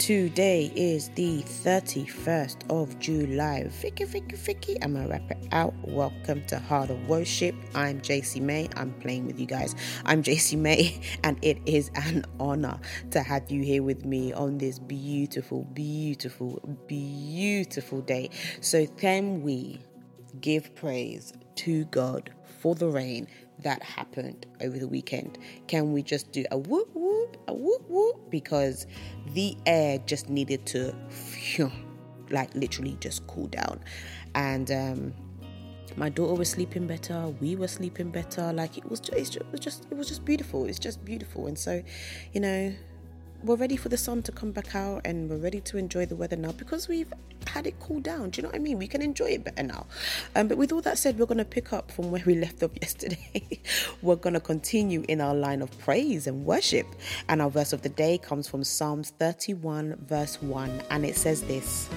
Today is the 31st of July. Vicky, Vicky, Vicky. I'm wrap it out. Welcome to Heart of Worship. I'm JC May. I'm playing with you guys. I'm JC May, and it is an honor to have you here with me on this beautiful, beautiful, beautiful day. So, can we give praise to God for the rain that happened over the weekend? Can we just do a whoop whoop, a whoop whoop? Because the air just needed to, phew, like literally just cool down. And um, my daughter was sleeping better. We were sleeping better. Like it was just, it was just, it was just beautiful. It's just beautiful. And so, you know, we're ready for the sun to come back out and we're ready to enjoy the weather now because we've had it cool down. Do you know what I mean? We can enjoy it better now. Um, but with all that said, we're going to pick up from where we left off yesterday. we're going to continue in our line of praise and worship. And our verse of the day comes from Psalms 31, verse 1. And it says this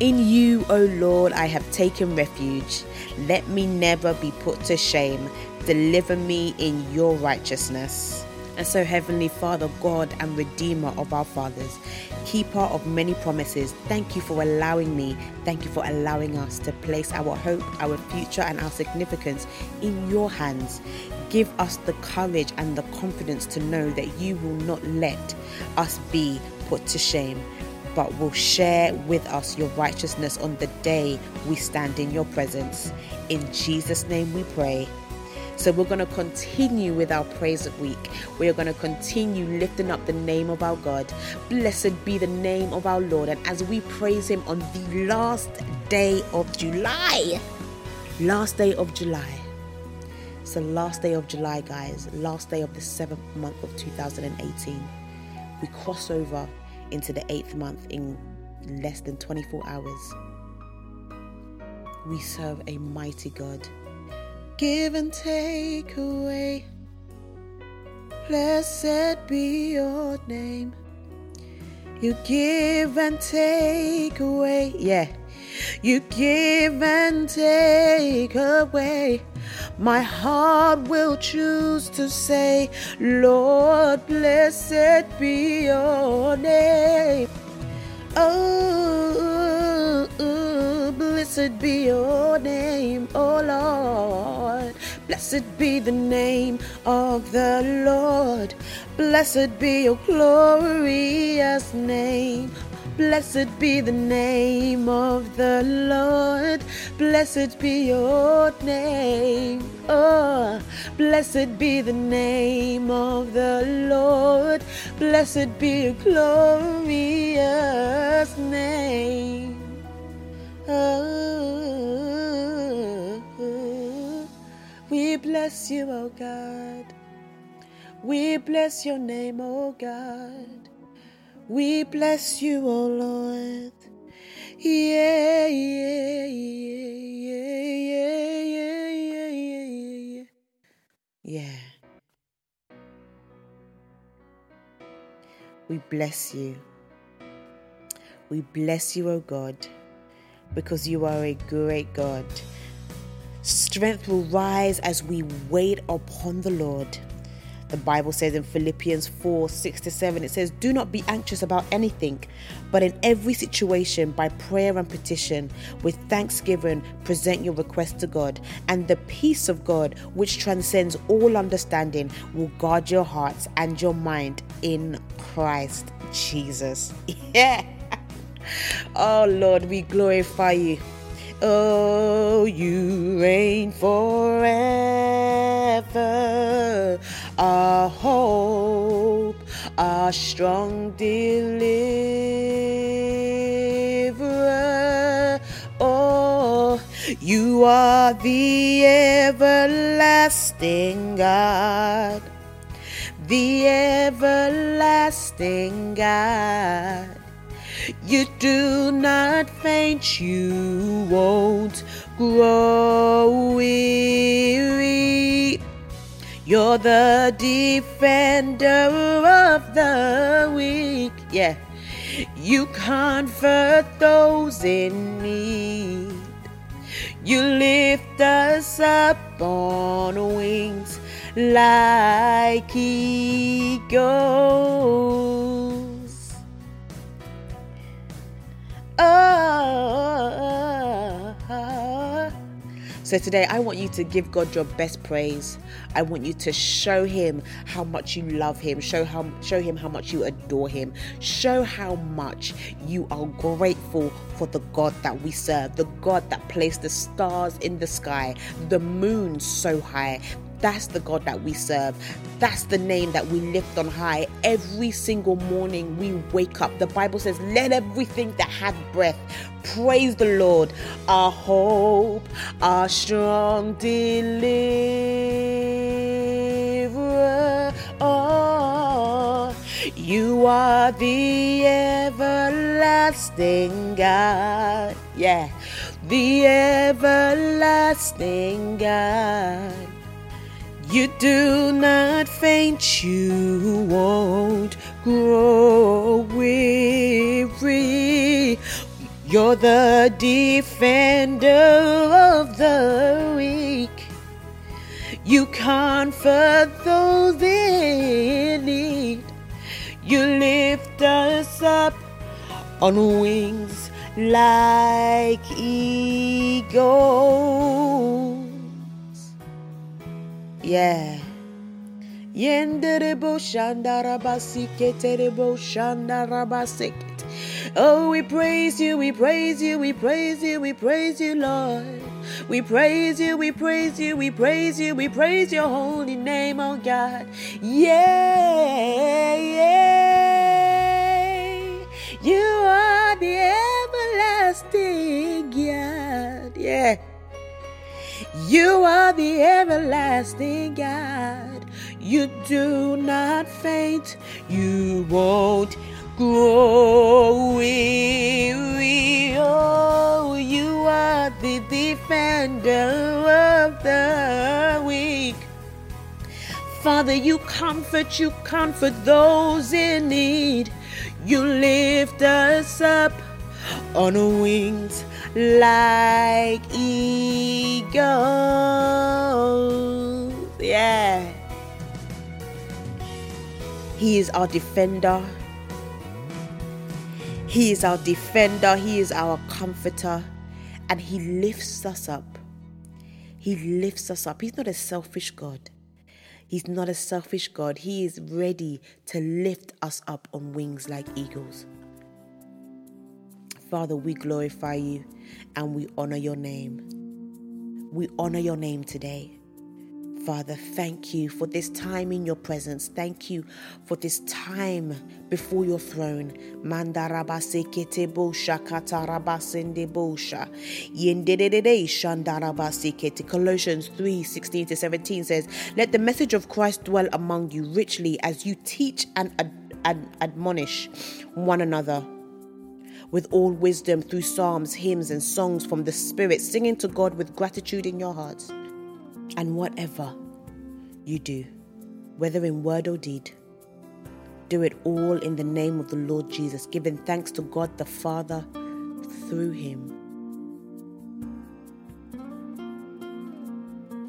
In you, O Lord, I have taken refuge. Let me never be put to shame. Deliver me in your righteousness. And so, Heavenly Father, God and Redeemer of our fathers, keeper of many promises, thank you for allowing me, thank you for allowing us to place our hope, our future, and our significance in your hands. Give us the courage and the confidence to know that you will not let us be put to shame but will share with us your righteousness on the day we stand in your presence. In Jesus' name we pray. So we're going to continue with our praise of week. We are going to continue lifting up the name of our God. Blessed be the name of our Lord. And as we praise Him on the last day of July, last day of July. It's the last day of July, guys. Last day of the seventh month of 2018. We cross over into the eighth month in less than 24 hours. We serve a mighty God give and take away. Blessed be your name. You give and take away. Yeah. You give and take away. My heart will choose to say, Lord, blessed be your name. Oh, blessed be your name, O Lord. Blessed be the name of the Lord. Blessed be your glorious name. Blessed be the name of the Lord. Blessed be your name. Oh, blessed be the name of the Lord. Blessed be your glorious name. Oh, we bless you, O oh God. We bless your name, O oh God. We bless you, O Lord. Yeah, yeah, yeah, yeah, yeah, yeah, yeah, yeah. Yeah. We bless you. We bless you, O God because you are a great God. Strength will rise as we wait upon the Lord. The Bible says in Philippians 4 6 to 7, it says, Do not be anxious about anything, but in every situation, by prayer and petition, with thanksgiving, present your request to God, and the peace of God, which transcends all understanding, will guard your hearts and your mind in Christ Jesus. Yeah. Oh Lord, we glorify you. Oh, you reign forever. Our hope, our strong deliverer. Oh, you are the everlasting God. The everlasting God. You do not faint, you won't grow weary. You're the defender of the weak. Yeah. You comfort those in need. You lift us up on wings like eagles. So today, I want you to give God your best praise. I want you to show Him how much you love Him. Show how show Him how much you adore Him. Show how much you are grateful for the God that we serve, the God that placed the stars in the sky, the moon so high, that's the God that we serve. That's the name that we lift on high. Every single morning we wake up. The Bible says, Let everything that hath breath praise the Lord. Our hope, our strong deliverer. You are the everlasting God. Yeah, the everlasting God. You do not faint, you won't grow weary. You're the defender of the weak. You comfort those in need. You lift us up on wings like eagles. Yeah. Shandarabasiketerebo shandarabasikit. Oh, we praise you, we praise you, we praise you, we praise you, Lord. We praise you, we praise you, we praise you, we praise your holy name, oh God. Yeah, yeah. You are the everlasting God. Yeah. You are the everlasting God. You do not faint. You won't weary. Oh, you are the defender of the weak. Father, you comfort, you comfort those in need. You lift us up on wings like eagles. Yeah. He is our defender. He is our defender. He is our comforter. And He lifts us up. He lifts us up. He's not a selfish God. He's not a selfish God. He is ready to lift us up on wings like eagles. Father, we glorify you and we honor your name. We honor your name today. Father, thank you for this time in your presence. Thank you for this time before your throne. Mandarabasekete bosha katarabasende bosha. Yendedede shandarabasekete. Colossians 3 16 to 17 says, Let the message of Christ dwell among you richly as you teach and ad- admonish one another with all wisdom through psalms, hymns, and songs from the Spirit, singing to God with gratitude in your hearts. And whatever you do, whether in word or deed, do it all in the name of the Lord Jesus, giving thanks to God the Father through him.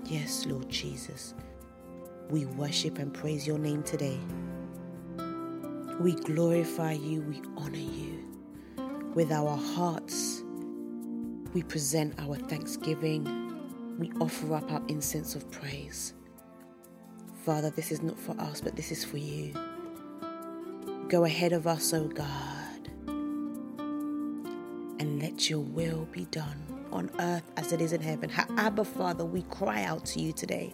Yes, Lord Jesus, we worship and praise your name today. We glorify you, we honor you. With our hearts, we present our thanksgiving we offer up our incense of praise. Father, this is not for us, but this is for you. Go ahead of us, O God, and let your will be done on earth as it is in heaven. Abba, Father, we cry out to you today.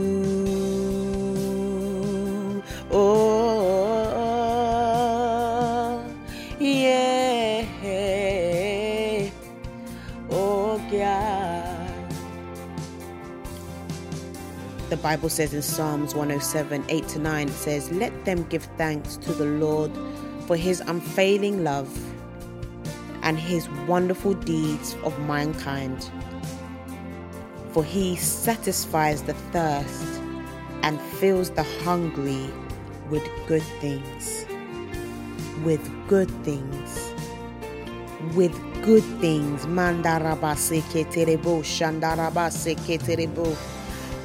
Bible says in Psalms 107 8 to 9, it says, Let them give thanks to the Lord for his unfailing love and his wonderful deeds of mankind. For he satisfies the thirst and fills the hungry with good things. With good things. With good things. Mandarabase keterebo, shandarabase.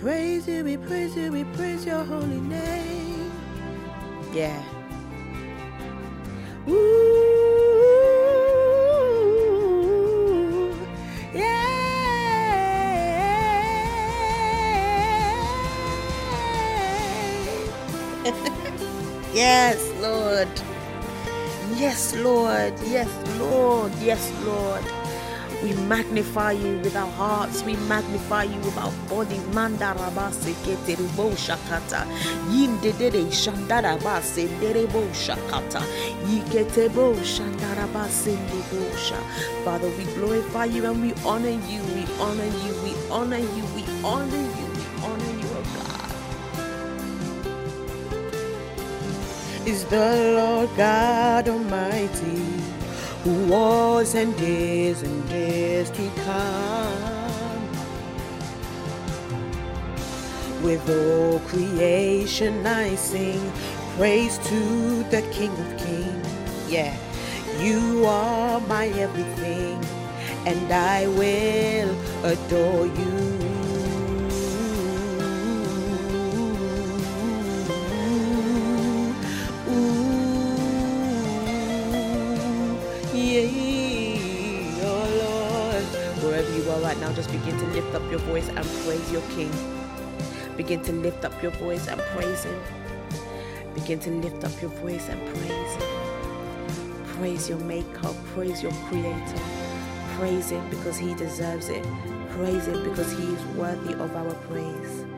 Praise you, we praise you, we praise your holy name. Yeah. Ooh, yeah. yes, Lord. Yes, Lord. Yes, Lord. Yes, Lord. We magnify you with our hearts. We magnify you with our body. Mandarabase keteribo shakata. Yindedede shandarabase derebo shakata. Yiketebo shandarabase ndebosha. Father, we glorify you and we honor you. We honor you. We honor you. We honor you. We honor you, God. Is the Lord God Almighty who was and is and is to come. With all creation I sing praise to the King of Kings. Yeah, you are my everything, and I will adore you. Now, just begin to lift up your voice and praise your King. Begin to lift up your voice and praise Him. Begin to lift up your voice and praise Him. Praise your Maker, praise your Creator. Praise Him because He deserves it. Praise Him because He is worthy of our praise.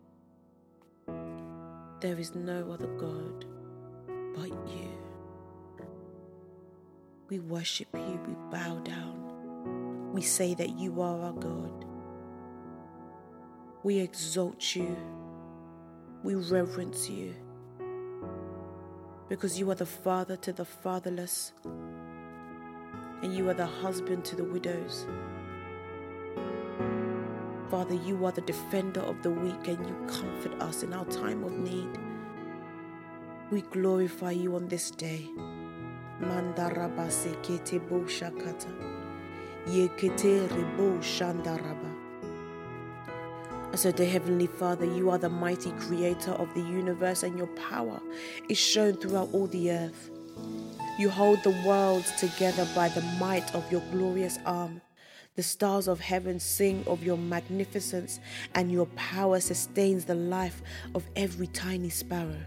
There is no other God but you. We worship you, we bow down. We say that you are our God. We exalt you. We reverence you because you are the father to the fatherless and you are the husband to the widows. Father, you are the defender of the weak and you comfort us in our time of need. We glorify you on this day. Mandarabase kete shakata. Shandaraba. So, dear Heavenly Father, you are the mighty creator of the universe, and your power is shown throughout all the earth. You hold the worlds together by the might of your glorious arm. The stars of heaven sing of your magnificence, and your power sustains the life of every tiny sparrow.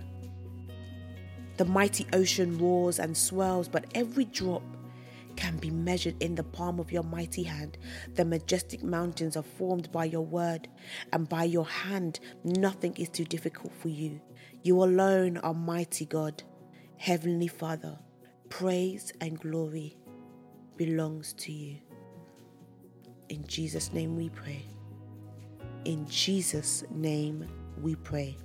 The mighty ocean roars and swells, but every drop can be measured in the palm of your mighty hand. The majestic mountains are formed by your word, and by your hand nothing is too difficult for you. You alone are mighty God, Heavenly Father. Praise and glory belongs to you. In Jesus' name we pray. In Jesus' name we pray.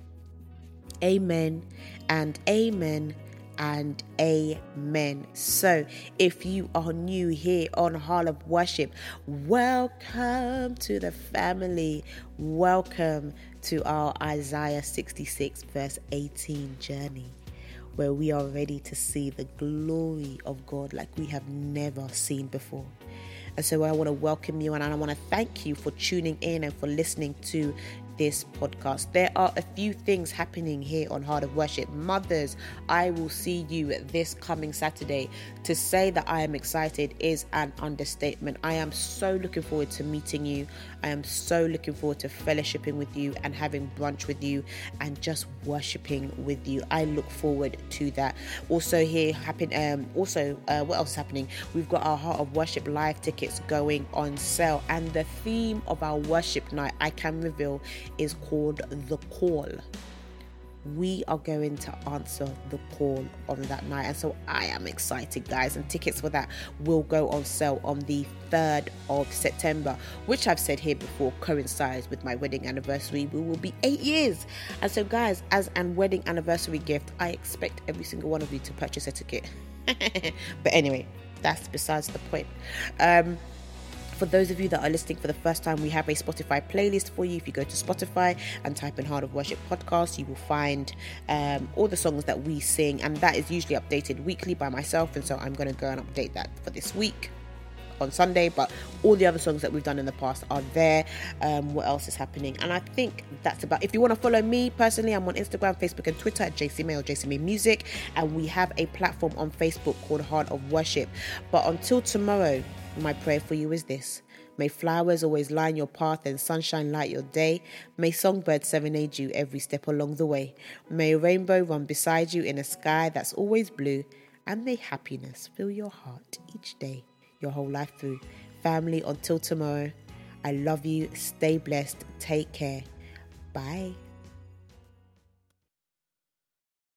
Amen and amen and amen. So, if you are new here on Heart of Worship, welcome to the family. Welcome to our Isaiah 66, verse 18 journey, where we are ready to see the glory of God like we have never seen before. And so I want to welcome you and I want to thank you for tuning in and for listening to this podcast. There are a few things happening here on Heart of Worship. Mothers, I will see you this coming Saturday. To say that I am excited is an understatement. I am so looking forward to meeting you. I am so looking forward to fellowshipping with you and having brunch with you and just worshiping with you. I look forward to that. Also, here happen. Um, also, uh, what else is happening? We've got our Heart of Worship live tickets going on sale, and the theme of our worship night I can reveal is called The Call. We are going to answer the call on that night. And so I am excited, guys. And tickets for that will go on sale on the 3rd of September, which I've said here before coincides with my wedding anniversary. We will be eight years. And so, guys, as an wedding anniversary gift, I expect every single one of you to purchase a ticket. but anyway, that's besides the point. Um, for those of you that are listening for the first time, we have a Spotify playlist for you. If you go to Spotify and type in Heart of Worship podcast, you will find um, all the songs that we sing, and that is usually updated weekly by myself. And so I'm going to go and update that for this week on Sunday, but all the other songs that we've done in the past are there. Um, what else is happening? And I think that's about. If you want to follow me personally, I'm on Instagram, Facebook, and Twitter at JCMay or JCMay Music, and we have a platform on Facebook called Heart of Worship. But until tomorrow, my prayer for you is this. May flowers always line your path and sunshine light your day. May songbirds serenade you every step along the way. May a rainbow run beside you in a sky that's always blue. And may happiness fill your heart each day, your whole life through. Family, until tomorrow, I love you. Stay blessed. Take care. Bye.